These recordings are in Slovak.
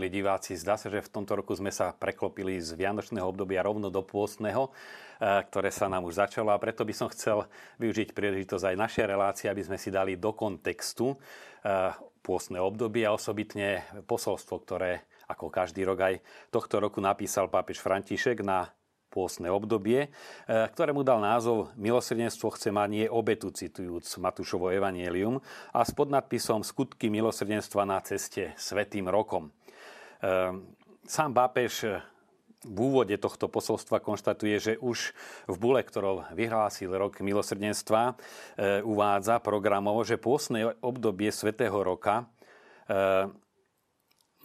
Milí diváci, zdá sa, že v tomto roku sme sa preklopili z vianočného obdobia rovno do pôstneho, eh, ktoré sa nám už začalo a preto by som chcel využiť príležitosť aj naše relácie, aby sme si dali do kontextu eh, pôstne obdobie a osobitne posolstvo, ktoré ako každý rok aj tohto roku napísal pápež František na pôstne obdobie, eh, ktorému dal názov Milosrdenstvo chce mať nie obetu, citujúc Matúšovo evanielium, a s podnadpisom Skutky milosrdenstva na ceste Svetým rokom. Ehm, sám pápež eh, v úvode tohto posolstva konštatuje, že už v bule, ktorou vyhlásil rok milosrdenstva, eh, uvádza programovo, že pôsne obdobie Svetého roka eh,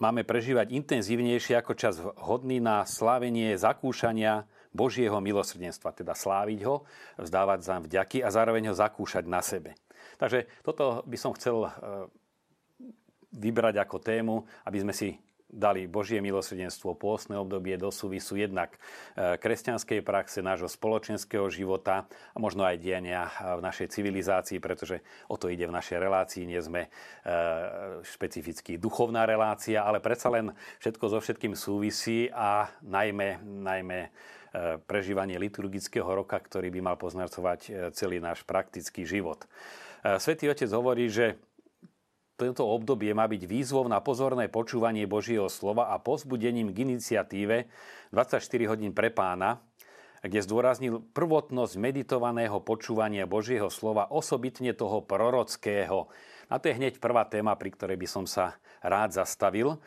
máme prežívať intenzívnejšie ako čas hodný na slávenie zakúšania Božieho milosrdenstva, teda sláviť ho, vzdávať za vďaky a zároveň ho zakúšať na sebe. Takže toto by som chcel vybrať ako tému, aby sme si dali Božie milosrdenstvo, pôstne obdobie do súvisu jednak e, kresťanskej praxe, nášho spoločenského života a možno aj diania v našej civilizácii, pretože o to ide v našej relácii. Nie sme e, špecificky duchovná relácia, ale predsa len všetko so všetkým súvisí a najmä, najmä e, prežívanie liturgického roka, ktorý by mal poznacovať celý náš praktický život. Svetý Otec hovorí, že toto obdobie má byť výzvou na pozorné počúvanie Božieho slova a pozbudením k iniciatíve 24 hodín pre pána, kde zdôraznil prvotnosť meditovaného počúvania Božieho slova, osobitne toho prorockého. A to je hneď prvá téma, pri ktorej by som sa rád zastavil,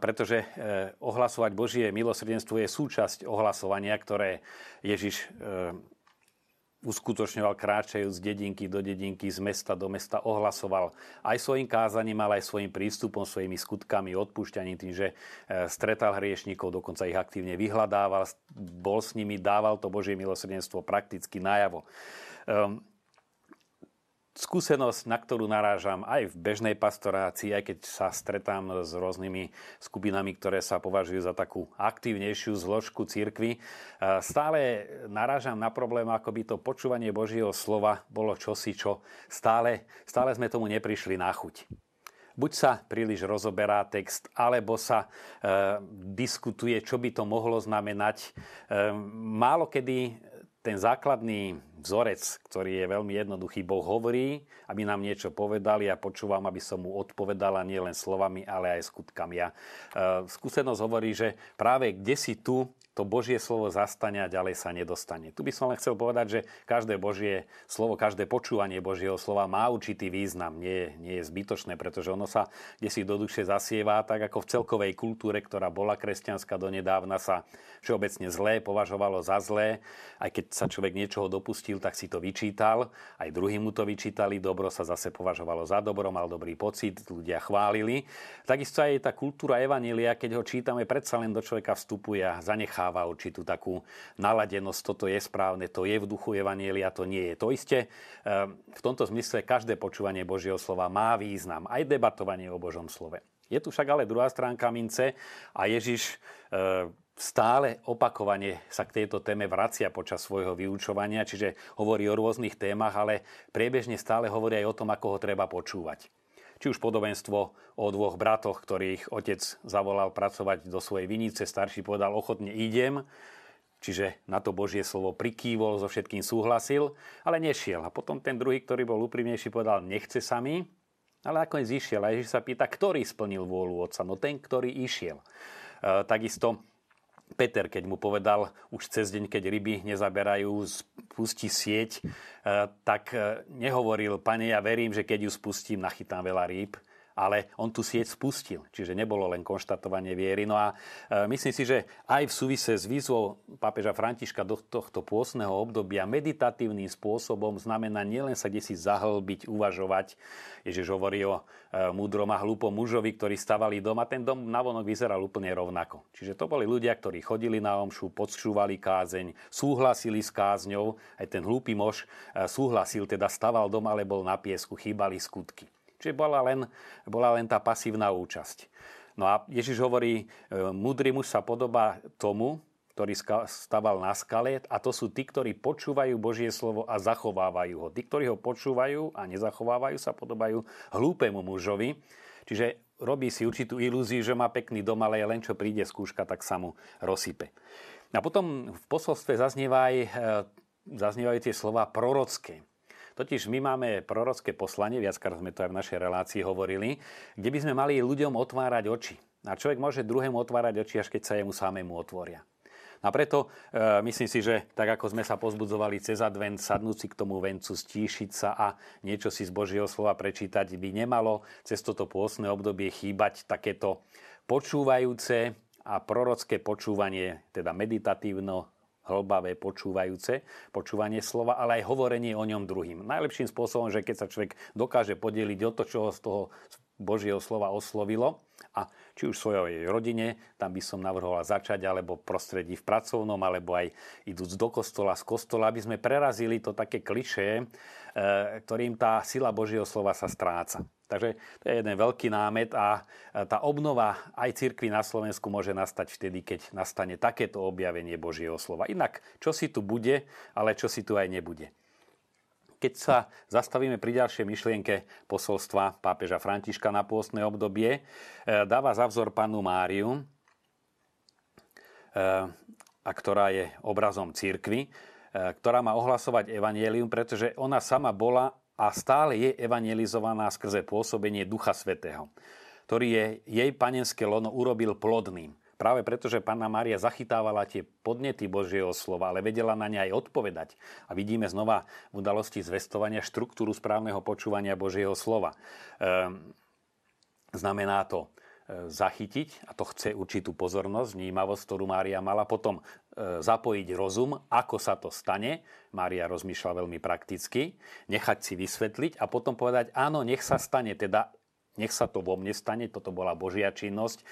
pretože eh, ohlasovať Božie milosrdenstvo je súčasť ohlasovania, ktoré Ježiš eh, uskutočňoval kráčajúc z dedinky do dedinky, z mesta do mesta, ohlasoval aj svojim kázaním, ale aj svojim prístupom, svojimi skutkami, odpúšťaním tým, že e, stretal hriešníkov, dokonca ich aktívne vyhľadával, bol s nimi, dával to Božie milosrdenstvo prakticky najavo. Um, skúsenosť, na ktorú narážam aj v bežnej pastorácii, aj keď sa stretám s rôznymi skupinami, ktoré sa považujú za takú aktívnejšiu zložku církvy, e, stále narážam na problém, ako by to počúvanie Božieho slova bolo čosi, čo stále, stále sme tomu neprišli na chuť buď sa príliš rozoberá text, alebo sa e, diskutuje, čo by to mohlo znamenať. E, málo kedy ten základný vzorec, ktorý je veľmi jednoduchý. Boh hovorí, aby nám niečo povedal, ja počúvam, aby som mu odpovedala nielen slovami, ale aj skutkami. A e, skúsenosť hovorí, že práve kde si tu, to Božie slovo zastane a ďalej sa nedostane. Tu by som len chcel povedať, že každé Božie slovo, každé počúvanie Božieho slova má určitý význam. Nie, nie je zbytočné, pretože ono sa kde si do duše zasieva, tak ako v celkovej kultúre, ktorá bola kresťanská donedávna, sa všeobecne zlé považovalo za zlé. Aj keď sa človek niečoho dopustil, tak si to vyčítal. Aj druhý mu to vyčítali, dobro sa zase považovalo za dobro, mal dobrý pocit, ľudia chválili. Takisto aj tá kultúra Evanília, keď ho čítame, predsa len do človeka vstupuje a zanechá zanecháva určitú takú naladenosť, toto je správne, to je v duchu Evanielia, to nie je. To isté, ehm, v tomto zmysle každé počúvanie Božieho slova má význam, aj debatovanie o Božom slove. Je tu však ale druhá stránka mince a Ježiš ehm, stále opakovane sa k tejto téme vracia počas svojho vyučovania, čiže hovorí o rôznych témach, ale priebežne stále hovorí aj o tom, ako ho treba počúvať či už podobenstvo o dvoch bratoch, ktorých otec zavolal pracovať do svojej vinice, starší povedal, ochotne idem, čiže na to Božie slovo prikývol, so všetkým súhlasil, ale nešiel. A potom ten druhý, ktorý bol úprimnejší, povedal, nechce sa mi, ale nakoniec išiel. A Ježiš sa pýta, ktorý splnil vôľu otca? No ten, ktorý išiel. E, takisto Peter, keď mu povedal už cez deň, keď ryby nezaberajú, spustí sieť, e, tak e, nehovoril, pane, ja verím, že keď ju spustím, nachytám veľa rýb, ale on tu sieť spustil, čiže nebolo len konštatovanie viery. No a e, myslím si, že aj v súvise s výzvou pápeža Františka do tohto pôsneho obdobia meditatívnym spôsobom znamená nielen sa kde si zahlbiť, uvažovať. Ježiš hovorí o e, múdrom a hlúpom mužovi, ktorí stavali dom a ten dom navonok vyzeral úplne rovnako. Čiže to boli ľudia, ktorí chodili na omšu, počúvali kázeň, súhlasili s kázňou, aj ten hlúpy muž e, súhlasil, teda staval dom, ale bol na piesku, chýbali skutky. Čiže bola len, bola len tá pasívna účasť. No a Ježiš hovorí, e, múdry muž sa podobá tomu, ktorý staval na skale a to sú tí, ktorí počúvajú Božie slovo a zachovávajú ho. Tí, ktorí ho počúvajú a nezachovávajú, sa podobajú hlúpemu mužovi. Čiže robí si určitú ilúziu, že má pekný dom, ale len čo príde skúška, tak sa mu rozsype. A potom v posolstve zaznievaj, e, zaznievajú tie slova prorocké. Totiž my máme prorocké poslanie, viackrát sme to aj v našej relácii hovorili, kde by sme mali ľuďom otvárať oči. A človek môže druhému otvárať oči, až keď sa jemu samému otvoria. A preto e, myslím si, že tak ako sme sa pozbudzovali cez advent, sadnúť si k tomu vencu, stíšiť sa a niečo si z Božieho slova prečítať, by nemalo cez toto pôsne obdobie chýbať takéto počúvajúce a prorocké počúvanie, teda meditatívno, hlbavé, počúvajúce, počúvanie slova, ale aj hovorenie o ňom druhým. Najlepším spôsobom, že keď sa človek dokáže podeliť o to, čo z toho Božieho slova oslovilo, a či už svojej rodine, tam by som navrhoval začať, alebo prostredí v pracovnom, alebo aj idúc do kostola, z kostola, aby sme prerazili to také klišé, e, ktorým tá sila Božieho slova sa stráca. Takže to je jeden veľký námet a e, tá obnova aj cirkvi na Slovensku môže nastať vtedy, keď nastane takéto objavenie Božieho slova. Inak, čo si tu bude, ale čo si tu aj nebude keď sa zastavíme pri ďalšej myšlienke posolstva pápeža Františka na pôstne obdobie, e, dáva za vzor panu Máriu, e, a ktorá je obrazom církvy, e, ktorá má ohlasovať evanielium, pretože ona sama bola a stále je evangelizovaná skrze pôsobenie Ducha Svetého, ktorý je jej panenské lono urobil plodným. Práve preto, že Panna Mária zachytávala tie podnety Božieho slova, ale vedela na ne aj odpovedať. A vidíme znova v udalosti zvestovania štruktúru správneho počúvania Božieho slova. Ehm, znamená to zachytiť, a to chce určitú pozornosť, vnímavosť, ktorú Mária mala, potom e, zapojiť rozum, ako sa to stane. Mária rozmýšľa veľmi prakticky, nechať si vysvetliť a potom povedať, áno, nech sa stane, teda nech sa to vo mne stane, toto bola Božia činnosť, e,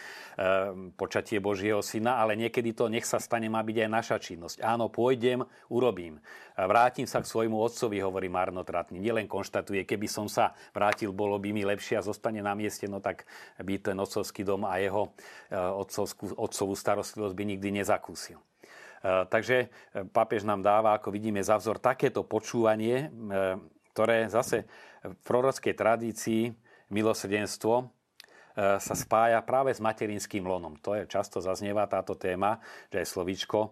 počatie Božieho syna, ale niekedy to nech sa stane má byť aj naša činnosť. Áno, pôjdem, urobím. Vrátim sa k svojmu otcovi, hovorí marnotratný. Nielen konštatuje, keby som sa vrátil, bolo by mi lepšie a zostane na mieste, no tak by ten otcovský dom a jeho e, otcovskú, otcovú starostlivosť by nikdy nezakúsil. E, takže pápež nám dáva, ako vidíme, za vzor takéto počúvanie, e, ktoré zase v prorockej tradícii milosrdenstvo e, sa spája práve s materinským lonom. To je často zaznieva táto téma, že aj slovíčko e,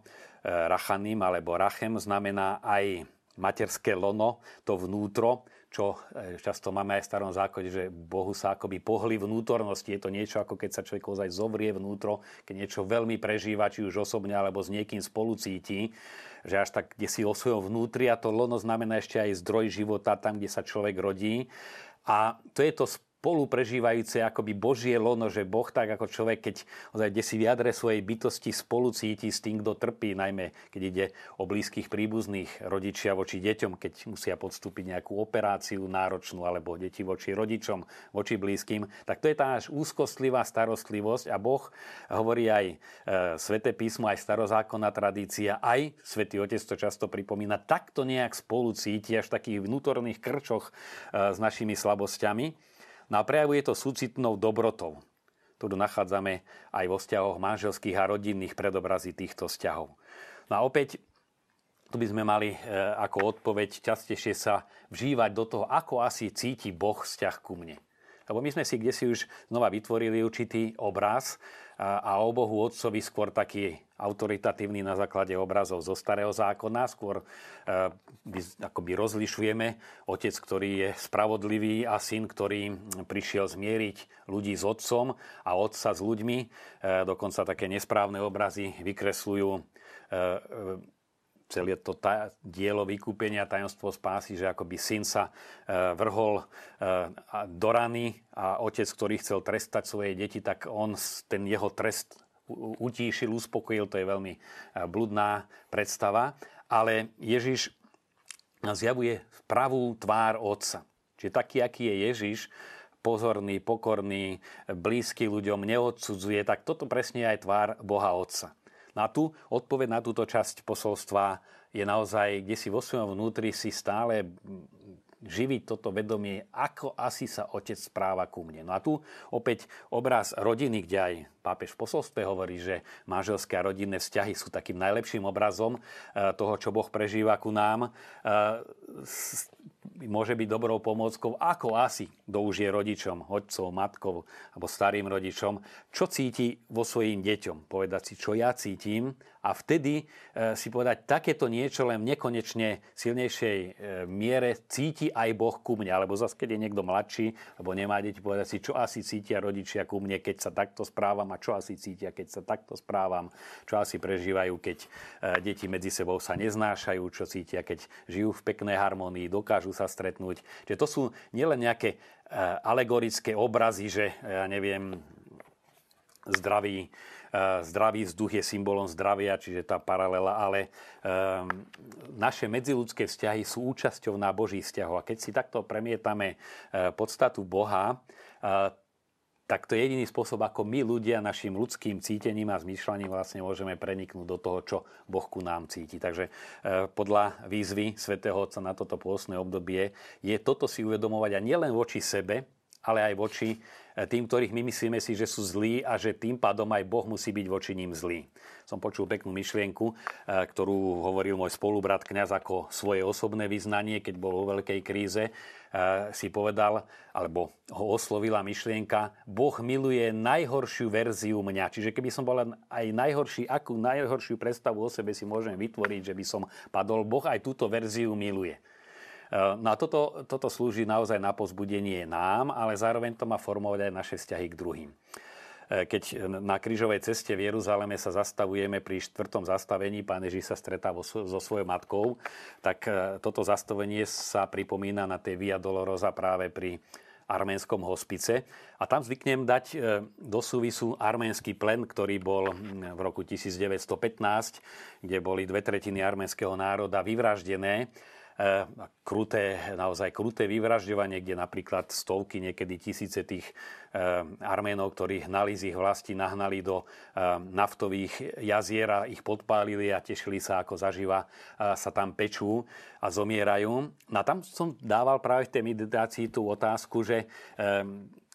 rachanim alebo rachem znamená aj materské lono, to vnútro, čo e, často máme aj v starom zákone, že Bohu sa akoby pohli vnútornosti. Je to niečo, ako keď sa človek ozaj zovrie vnútro, keď niečo veľmi prežíva, či už osobne, alebo s niekým spolu cíti, že až tak, kde si o svojom vnútri a to lono znamená ešte aj zdroj života, tam, kde sa človek rodí. A to je to spolu prežívajúce akoby Božie lono, že Boh tak ako človek, keď ozaj kde si vyjadre svojej bytosti spolu cíti s tým, kto trpí, najmä keď ide o blízkych príbuzných rodičia voči deťom, keď musia podstúpiť nejakú operáciu náročnú, alebo deti voči rodičom, voči blízkym, tak to je tá až úzkostlivá starostlivosť a Boh hovorí aj e, Svete písmo, aj starozákonná tradícia, aj Svetý Otec to často pripomína, takto nejak spolu cíti až v takých vnútorných krčoch e, s našimi slabosťami. No a prejavuje to súcitnou dobrotou, ktorú nachádzame aj vo vzťahoch manželských a rodinných predobrazí týchto vzťahov. No a opäť tu by sme mali e, ako odpoveď častejšie sa vžívať do toho, ako asi cíti Boh vzťah ku mne. Lebo my sme si kde si už znova vytvorili určitý obraz a o Bohu Otcovi skôr taký autoritatívny na základe obrazov zo Starého zákona. Skôr e, akoby rozlišujeme otec, ktorý je spravodlivý a syn, ktorý prišiel zmieriť ľudí s otcom a otca s ľuďmi. E, dokonca také nesprávne obrazy vykresľujú e, celé to tá, dielo vykúpenia, tajomstvo spásy, že akoby syn sa e, vrhol e, do rany a otec, ktorý chcel trestať svoje deti, tak on ten jeho trest utíšil, uspokojil. To je veľmi e, bludná predstava. Ale Ježiš zjavuje pravú tvár otca. Čiže taký, aký je Ježiš, pozorný, pokorný, blízky ľuďom, neodsudzuje, tak toto presne je aj tvár Boha Otca. Na tú odpoveď na túto časť posolstva je naozaj, kde si vo svojom vnútri si stále živiť toto vedomie, ako asi sa otec správa ku mne. No a tu opäť obraz rodiny, kde aj pápež v posolstve hovorí, že manželské a rodinné vzťahy sú takým najlepším obrazom eh, toho, čo Boh prežíva ku nám. Eh, môže byť dobrou pomôckou, ako asi doužije rodičom, otcov, matkou alebo starým rodičom, čo cíti vo svojim deťom. Povedať si, čo ja cítim a vtedy e, si povedať, takéto niečo len v nekonečne silnejšej miere cíti aj Boh ku mne. Alebo zase, keď je niekto mladší, alebo nemá deti, povedať si, čo asi cítia rodičia ku mne, keď sa takto správam a čo asi cítia, keď sa takto správam, čo asi prežívajú, keď e, deti medzi sebou sa neznášajú, čo cítia, keď žijú v peknej harmonii, dokážu sa stretnúť. Čiže to sú nielen nejaké alegorické obrazy, že ja neviem, zdravý zdravý vzduch je symbolom zdravia, čiže tá paralela, ale naše medziludské vzťahy sú účasťou na Boží vzťahov. A keď si takto premietame podstatu Boha, tak to je jediný spôsob, ako my ľudia našim ľudským cítením a zmýšľaním vlastne môžeme preniknúť do toho, čo Boh ku nám cíti. Takže podľa výzvy svätého Otca na toto pôstne obdobie je toto si uvedomovať a nielen voči sebe, ale aj voči E, tým, ktorých my myslíme si, že sú zlí a že tým pádom aj Boh musí byť voči ním zlý. Som počul peknú myšlienku, e, ktorú hovoril môj spolubrat kňaz ako svoje osobné vyznanie, keď bol vo veľkej kríze. E, si povedal, alebo ho oslovila myšlienka, Boh miluje najhoršiu verziu mňa. Čiže keby som bol aj najhorší, akú najhoršiu predstavu o sebe si môžem vytvoriť, že by som padol, Boh aj túto verziu miluje. No a toto, toto slúži naozaj na pozbudenie nám, ale zároveň to má formovať aj naše vzťahy k druhým. E, keď na krížovej ceste v Jeruzaleme sa zastavujeme pri štvrtom zastavení, pán Ježiš sa stretá so svojou matkou, tak e, toto zastavenie sa pripomína na tej Via Dolorosa práve pri arménskom hospice. A tam zvyknem dať e, do súvisu arménsky plen, ktorý bol v roku 1915, kde boli dve tretiny arménskeho národa vyvraždené kruté, naozaj kruté vyvražďovanie, kde napríklad stovky, niekedy tisíce tých e, Arménov, ktorí hnali z ich vlasti, nahnali do e, naftových jazier a ich podpálili a tešili sa, ako zaživa sa tam pečú a zomierajú. No a tam som dával práve v tej meditácii tú otázku, že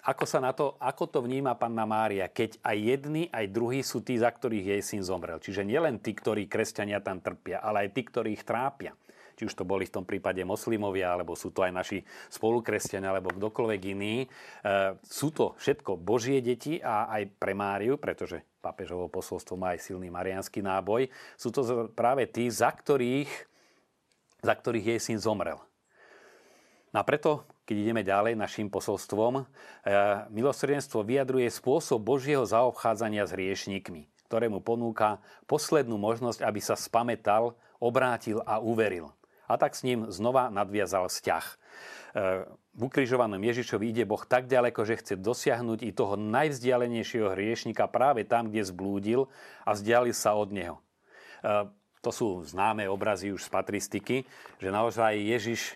ako sa na to, ako to vníma panna Mária, keď aj jedni, aj druhí sú tí, za ktorých jej syn zomrel. Čiže nielen tí, ktorí kresťania tam trpia, ale aj tí, ktorí ich trápia či už to boli v tom prípade moslimovia, alebo sú to aj naši spolukresťania, alebo kdokoľvek iný. E, sú to všetko Božie deti a aj pre Máriu, pretože papežovo posolstvo má aj silný marianský náboj. Sú to práve tí, za ktorých, za ktorých jej syn zomrel. No a preto, keď ideme ďalej našim posolstvom, e, milosrdenstvo vyjadruje spôsob Božieho zaobchádzania s hriešnikmi, ktorému ponúka poslednú možnosť, aby sa spametal, obrátil a uveril a tak s ním znova nadviazal vzťah. E, v ukrižovanom Ježišovi ide Boh tak ďaleko, že chce dosiahnuť i toho najvzdialenejšieho hriešnika práve tam, kde zblúdil a vzdialil sa od neho. E, to sú známe obrazy už z patristiky, že naozaj Ježiš e,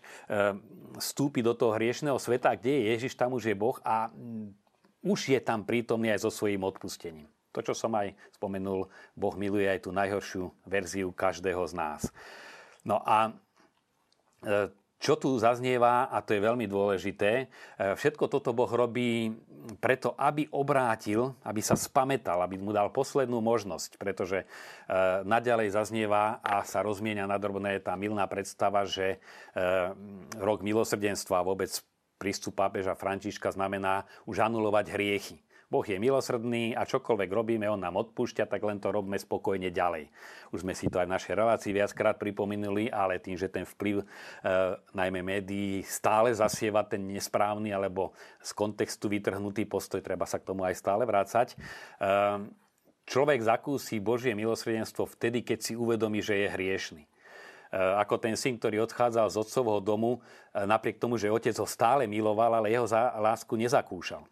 vstúpi do toho hriešného sveta, kde je Ježiš, tam už je Boh a mm, už je tam prítomný aj so svojím odpustením. To, čo som aj spomenul, Boh miluje aj tú najhoršiu verziu každého z nás. No a čo tu zaznieva, a to je veľmi dôležité, e, všetko toto Boh robí preto, aby obrátil, aby sa spametal, aby mu dal poslednú možnosť, pretože e, naďalej zaznieva a sa rozmienia na drobné tá milná predstava, že rok milosrdenstva vôbec prístup pápeža Františka znamená už anulovať hriechy. Boh je milosrdný a čokoľvek robíme, On nám odpúšťa, tak len to robme spokojne ďalej. Už sme si to aj v našej relácii viackrát pripomenuli, ale tým, že ten vplyv e, najmä médií stále zasieva ten nesprávny alebo z kontextu vytrhnutý postoj, treba sa k tomu aj stále vrácať. E, človek zakúsi Božie milosrdenstvo vtedy, keď si uvedomí, že je hriešný e, ako ten syn, ktorý odchádzal z otcovho domu, e, napriek tomu, že otec ho stále miloval, ale jeho lásku nezakúšal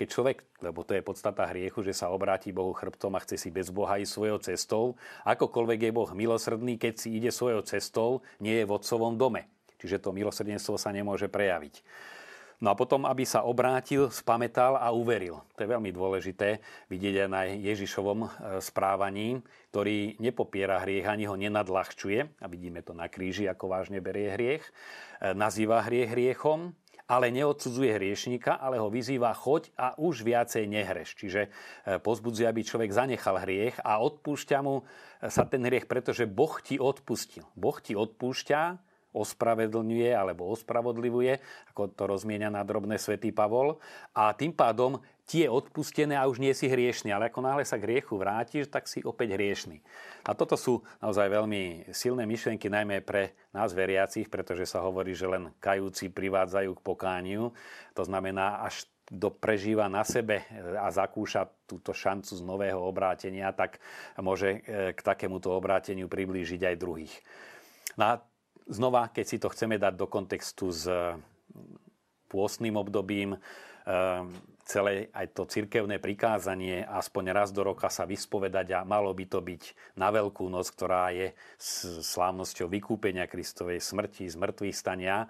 keď človek, lebo to je podstata hriechu, že sa obráti Bohu chrbtom a chce si bez Boha ísť svojou cestou, akokoľvek je Boh milosrdný, keď si ide svojou cestou, nie je v otcovom dome. Čiže to milosrdenstvo sa nemôže prejaviť. No a potom, aby sa obrátil, spametal a uveril. To je veľmi dôležité vidieť aj na Ježišovom e, správaní, ktorý nepopiera hriech ani ho nenadľahčuje. A vidíme to na kríži, ako vážne berie hriech. E, nazýva hriech hriechom, ale neodsudzuje hriešníka, ale ho vyzýva choď a už viacej nehreš. Čiže e, pozbudzuje, aby človek zanechal hriech a odpúšťa mu sa ten hriech, pretože Boh ti odpustil. Boh ti odpúšťa, ospravedlňuje alebo ospravodlivuje, ako to rozmienia na drobné svätý Pavol. A tým pádom tie odpustené a už nie si hriešný, ale ako náhle sa k hriechu vrátiš, tak si opäť hriešný. A toto sú naozaj veľmi silné myšlienky, najmä pre nás veriacich, pretože sa hovorí, že len kajúci privádzajú k pokániu. To znamená, až kto prežíva na sebe a zakúša túto šancu z nového obrátenia, tak môže e, k takémuto obráteniu priblížiť aj druhých. No a znova, keď si to chceme dať do kontextu s mm, pôstnym obdobím, ehm, celé aj to cirkevné prikázanie aspoň raz do roka sa vyspovedať a malo by to byť na Veľkú noc, ktorá je slávnosťou vykúpenia Kristovej smrti, zmrtvých stania.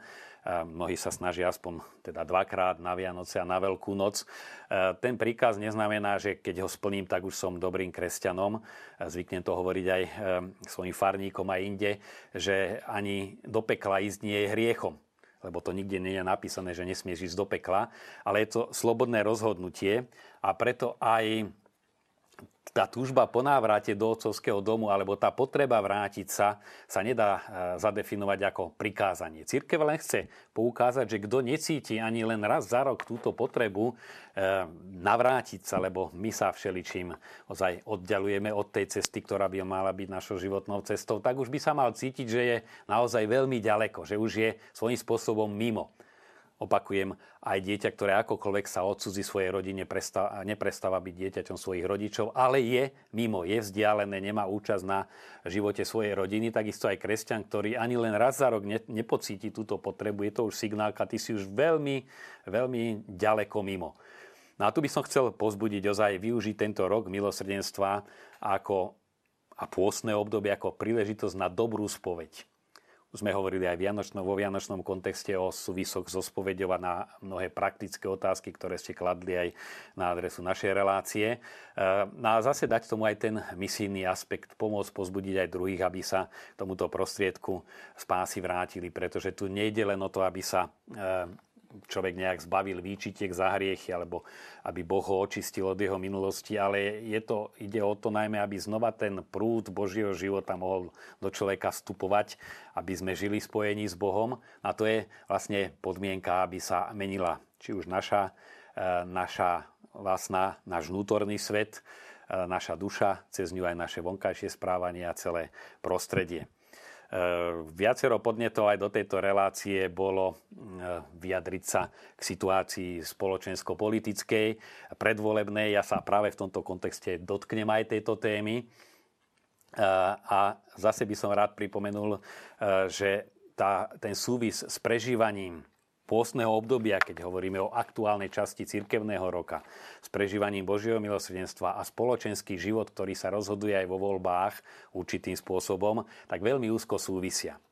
Mnohí sa snažia aspoň teda dvakrát na Vianoce a na Veľkú noc. Ehm, ten príkaz neznamená, že keď ho splním, tak už som dobrým kresťanom. Zvyknem to hovoriť aj ehm, svojim farníkom aj inde, že ani do pekla ísť nie je hriechom lebo to nikde nie je napísané, že nesmieš ísť do pekla, ale je to slobodné rozhodnutie a preto aj tá túžba po návrate do otcovského domu alebo tá potreba vrátiť sa sa nedá e, zadefinovať ako prikázanie. Církev len chce poukázať, že kto necíti ani len raz za rok túto potrebu e, navrátiť sa, lebo my sa všeličím ozaj oddialujeme od tej cesty, ktorá by mala byť našou životnou cestou, tak už by sa mal cítiť, že je naozaj veľmi ďaleko, že už je svojím spôsobom mimo. Opakujem, aj dieťa, ktoré akokoľvek sa odsudzi svojej rodine, neprestáva byť dieťaťom svojich rodičov, ale je mimo, je vzdialené, nemá účasť na živote svojej rodiny. Takisto aj kresťan, ktorý ani len raz za rok nepocíti túto potrebu, je to už signálka, ty si už veľmi, veľmi ďaleko mimo. No a tu by som chcel pozbudiť ozaj využiť tento rok milosrdenstva ako a pôstne obdobie ako príležitosť na dobrú spoveď sme hovorili aj vianočno, vo vianočnom kontexte o súvisoch zo spovedov a na mnohé praktické otázky, ktoré ste kladli aj na adresu našej relácie. E, no a zase dať tomu aj ten misijný aspekt, pomôcť pozbudiť aj druhých, aby sa tomuto prostriedku spásy vrátili, pretože tu nejde len o to, aby sa e, človek nejak zbavil výčitiek za hriechy, alebo aby Boh ho očistil od jeho minulosti, ale je to, ide o to najmä, aby znova ten prúd Božieho života mohol do človeka vstupovať, aby sme žili spojení s Bohom. A to je vlastne podmienka, aby sa menila či už naša, e, naša vlastná, náš vnútorný svet, e, naša duša, cez ňu aj naše vonkajšie správanie a celé prostredie. Eh, viacero podnetov aj do tejto relácie bolo eh, vyjadriť sa k situácii spoločensko-politickej, predvolebnej. Ja sa práve v tomto kontexte dotknem aj tejto témy. Eh, a zase by som rád pripomenul, že tá, ten súvis s prežívaním pôstneho obdobia, keď hovoríme o aktuálnej časti cirkevného roka, s prežívaním Božieho milosrdenstva a spoločenský život, ktorý sa rozhoduje aj vo voľbách určitým spôsobom, tak veľmi úzko súvisia.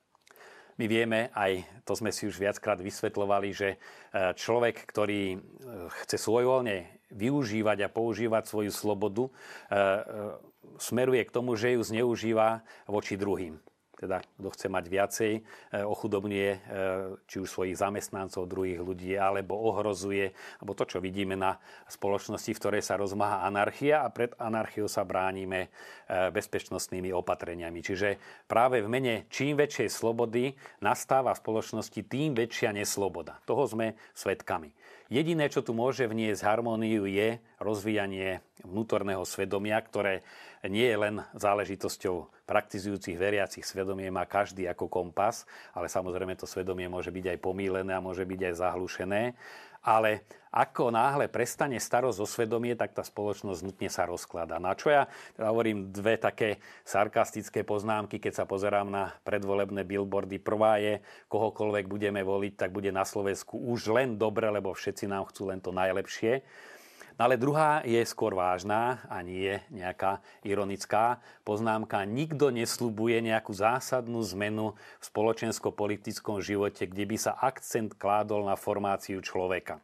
My vieme, aj to sme si už viackrát vysvetlovali, že e, človek, ktorý e, chce svojvoľne využívať a používať svoju slobodu, e, smeruje k tomu, že ju zneužíva voči druhým teda kto chce mať viacej, e, ochudobňuje e, či už svojich zamestnancov, druhých ľudí, alebo ohrozuje, alebo to, čo vidíme na spoločnosti, v ktorej sa rozmáha anarchia a pred anarchiou sa bránime e, bezpečnostnými opatreniami. Čiže práve v mene čím väčšej slobody nastáva v spoločnosti, tým väčšia nesloboda. Toho sme svetkami. Jediné, čo tu môže vniesť harmóniu, je rozvíjanie vnútorného svedomia, ktoré nie je len záležitosťou praktizujúcich veriacich. Svedomie má každý ako kompas, ale samozrejme to svedomie môže byť aj pomílené a môže byť aj zahlušené ale ako náhle prestane starosť o svedomie, tak tá spoločnosť nutne sa rozkladá. No a čo ja hovorím dve také sarkastické poznámky, keď sa pozerám na predvolebné billboardy. Prvá je, kohokoľvek budeme voliť, tak bude na Slovensku už len dobre, lebo všetci nám chcú len to najlepšie. No ale druhá je skôr vážna a nie nejaká ironická poznámka. Nikto neslubuje nejakú zásadnú zmenu v spoločensko-politickom živote, kde by sa akcent kládol na formáciu človeka.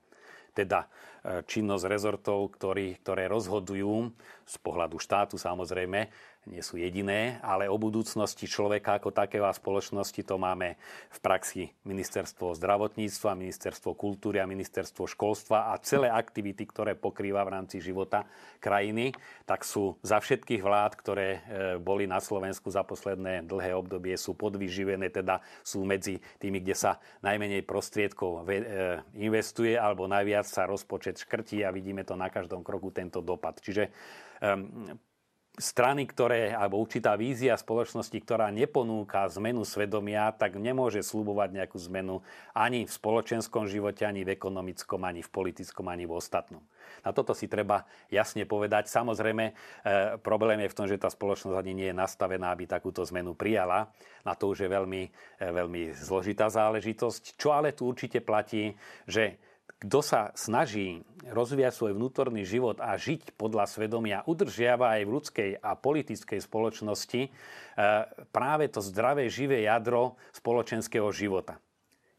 Teda e, činnosť rezortov, ktorý, ktoré rozhodujú z pohľadu štátu samozrejme nie sú jediné, ale o budúcnosti človeka ako takého a spoločnosti to máme v praxi ministerstvo zdravotníctva, ministerstvo kultúry a ministerstvo školstva a celé aktivity, ktoré pokrýva v rámci života krajiny, tak sú za všetkých vlád, ktoré e, boli na Slovensku za posledné dlhé obdobie, sú podvyživené, teda sú medzi tými, kde sa najmenej prostriedkov e, investuje alebo najviac sa rozpočet škrtí a vidíme to na každom kroku tento dopad. Čiže strany, ktoré, alebo určitá vízia spoločnosti, ktorá neponúka zmenu svedomia, tak nemôže slubovať nejakú zmenu ani v spoločenskom živote, ani v ekonomickom, ani v politickom, ani v ostatnom. Na toto si treba jasne povedať. Samozrejme, e, problém je v tom, že tá spoločnosť ani nie je nastavená, aby takúto zmenu prijala. Na to už je veľmi, e, veľmi zložitá záležitosť. Čo ale tu určite platí, že kto sa snaží rozvíjať svoj vnútorný život a žiť podľa svedomia, udržiava aj v ľudskej a politickej spoločnosti e, práve to zdravé, živé jadro spoločenského života.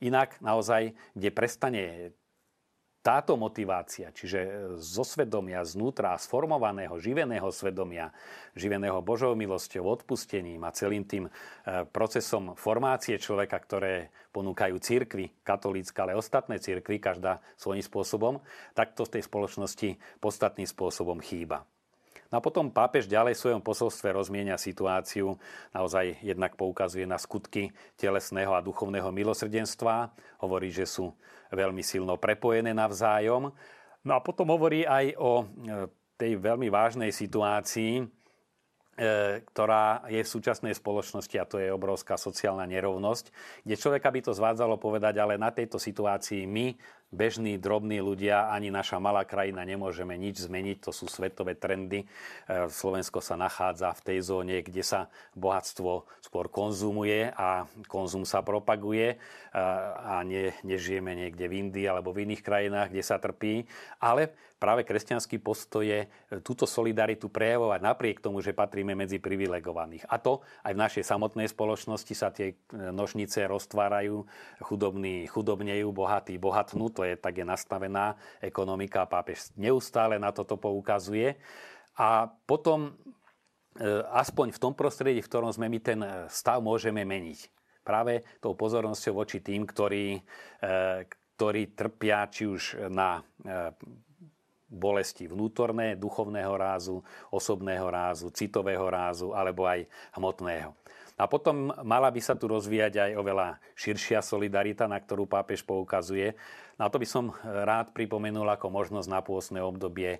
Inak naozaj, kde prestane táto motivácia, čiže e, zo svedomia, znútra, sformovaného, živeného svedomia, živeného Božou milosťou, odpustením a celým tým e, procesom formácie človeka, ktoré ponúkajú církvy, katolícka, ale ostatné církvy, každá svojím spôsobom, tak to v tej spoločnosti podstatným spôsobom chýba. No a potom pápež ďalej v svojom posolstve rozmienia situáciu, naozaj jednak poukazuje na skutky telesného a duchovného milosrdenstva, hovorí, že sú veľmi silno prepojené navzájom. No a potom hovorí aj o e, tej veľmi vážnej situácii, e, ktorá je v súčasnej spoločnosti a to je obrovská sociálna nerovnosť, kde človeka by to zvádzalo povedať, ale na tejto situácii my bežní, drobní ľudia, ani naša malá krajina nemôžeme nič zmeniť. To sú svetové trendy. E, Slovensko sa nachádza v tej zóne, kde sa bohatstvo skôr konzumuje a konzum sa propaguje e, a ne, nežijeme niekde v Indii alebo v iných krajinách, kde sa trpí. Ale práve kresťanský postoj je e, túto solidaritu prejavovať napriek tomu, že patríme medzi privilegovaných. A to aj v našej samotnej spoločnosti sa tie nožnice roztvárajú, chudobní chudobnejú, bohatí bohatnú. To je, tak je nastavená ekonomika. Pápež neustále na toto poukazuje. A potom, e, aspoň v tom prostredí, v ktorom sme my ten stav môžeme meniť. Práve tou pozornosťou voči tým, ktorí, e, ktorí trpia či už na e, bolesti vnútorné, duchovného rázu, osobného rázu, citového rázu alebo aj hmotného. A potom mala by sa tu rozvíjať aj oveľa širšia solidarita, na ktorú pápež poukazuje. Na to by som rád pripomenul ako možnosť na pôsne obdobie e,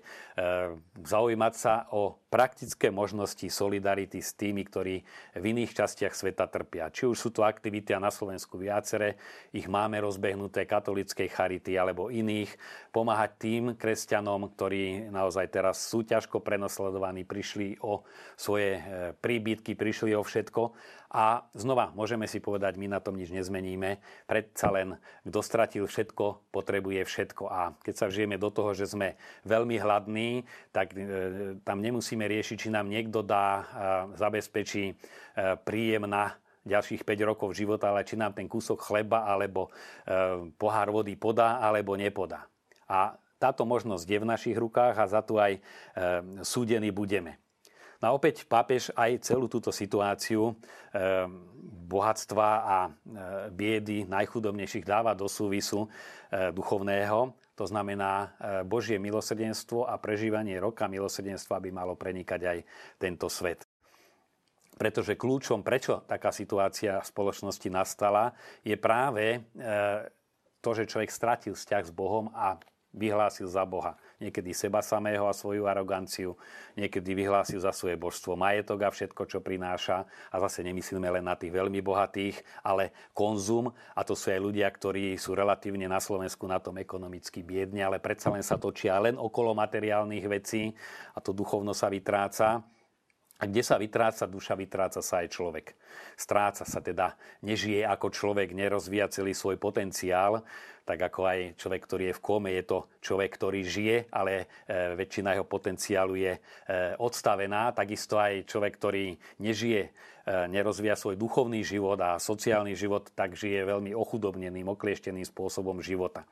zaujímať sa o praktické možnosti solidarity s tými, ktorí v iných častiach sveta trpia. Či už sú to aktivity a na Slovensku viacere, ich máme rozbehnuté katolickej charity alebo iných, pomáhať tým kresťanom, ktorí naozaj teraz sú ťažko prenosledovaní, prišli o svoje e, príbytky, prišli o všetko. A znova môžeme si povedať, my na tom nič nezmeníme. Predsa len, kto stratil všetko, potrebuje všetko. A keď sa vžijeme do toho, že sme veľmi hladní, tak e, tam nemusíme riešiť, či nám niekto dá, e, zabezpečí e, príjem na ďalších 5 rokov života, ale či nám ten kúsok chleba alebo e, pohár vody podá alebo nepodá. A táto možnosť je v našich rukách a za to aj súdení budeme. No a opäť pápež aj celú túto situáciu e, bohatstva a e, biedy najchudobnejších dáva do súvisu e, duchovného. To znamená, Božie milosrdenstvo a prežívanie roka milosrdenstva by malo prenikať aj tento svet. Pretože kľúčom, prečo taká situácia v spoločnosti nastala, je práve to, že človek stratil vzťah s Bohom a vyhlásil za Boha niekedy seba samého a svoju aroganciu, niekedy vyhlásil za svoje božstvo majetok a všetko, čo prináša. A zase nemyslíme len na tých veľmi bohatých, ale konzum. A to sú aj ľudia, ktorí sú relatívne na Slovensku na tom ekonomicky biedne, ale predsa len sa točia len okolo materiálnych vecí a to duchovno sa vytráca. A kde sa vytráca duša, vytráca sa aj človek. Stráca sa teda, nežije ako človek, nerozvíja celý svoj potenciál, tak ako aj človek, ktorý je v kome, je to človek, ktorý žije, ale e, väčšina jeho potenciálu je e, odstavená. Takisto aj človek, ktorý nežije, e, nerozvíja svoj duchovný život a sociálny život, tak žije veľmi ochudobneným, okliešteným spôsobom života.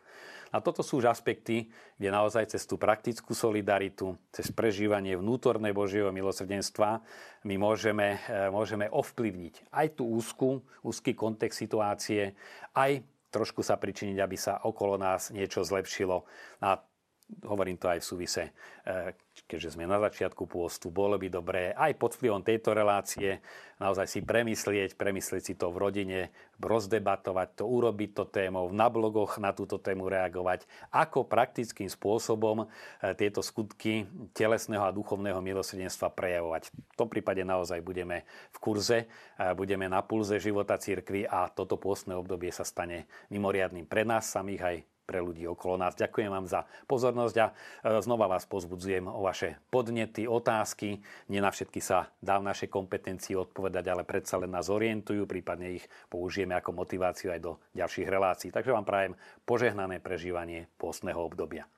A toto sú už aspekty, kde naozaj cez tú praktickú solidaritu, cez prežívanie vnútorné Božieho milosrdenstva my môžeme, e, môžeme ovplyvniť aj tú úzku, úzky kontext situácie, aj trošku sa pričiniť, aby sa okolo nás niečo zlepšilo. A hovorím to aj v súvise, e, keďže sme na začiatku pôstu, bolo by dobré aj pod vplyvom tejto relácie naozaj si premyslieť, premyslieť si to v rodine, rozdebatovať to, urobiť to témou, na blogoch na túto tému reagovať, ako praktickým spôsobom e, tieto skutky telesného a duchovného milosrdenstva prejavovať. V tom prípade naozaj budeme v kurze, e, budeme na pulze života cirkvi a toto pôstne obdobie sa stane mimoriadným pre nás samých aj pre ľudí okolo nás. Ďakujem vám za pozornosť a e, znova vás pozbudzujem o vaše podnety, otázky. Nie na všetky sa dá v našej kompetencii odpovedať, ale predsa len nás orientujú, prípadne ich použijeme ako motiváciu aj do ďalších relácií. Takže vám prajem požehnané prežívanie postného obdobia.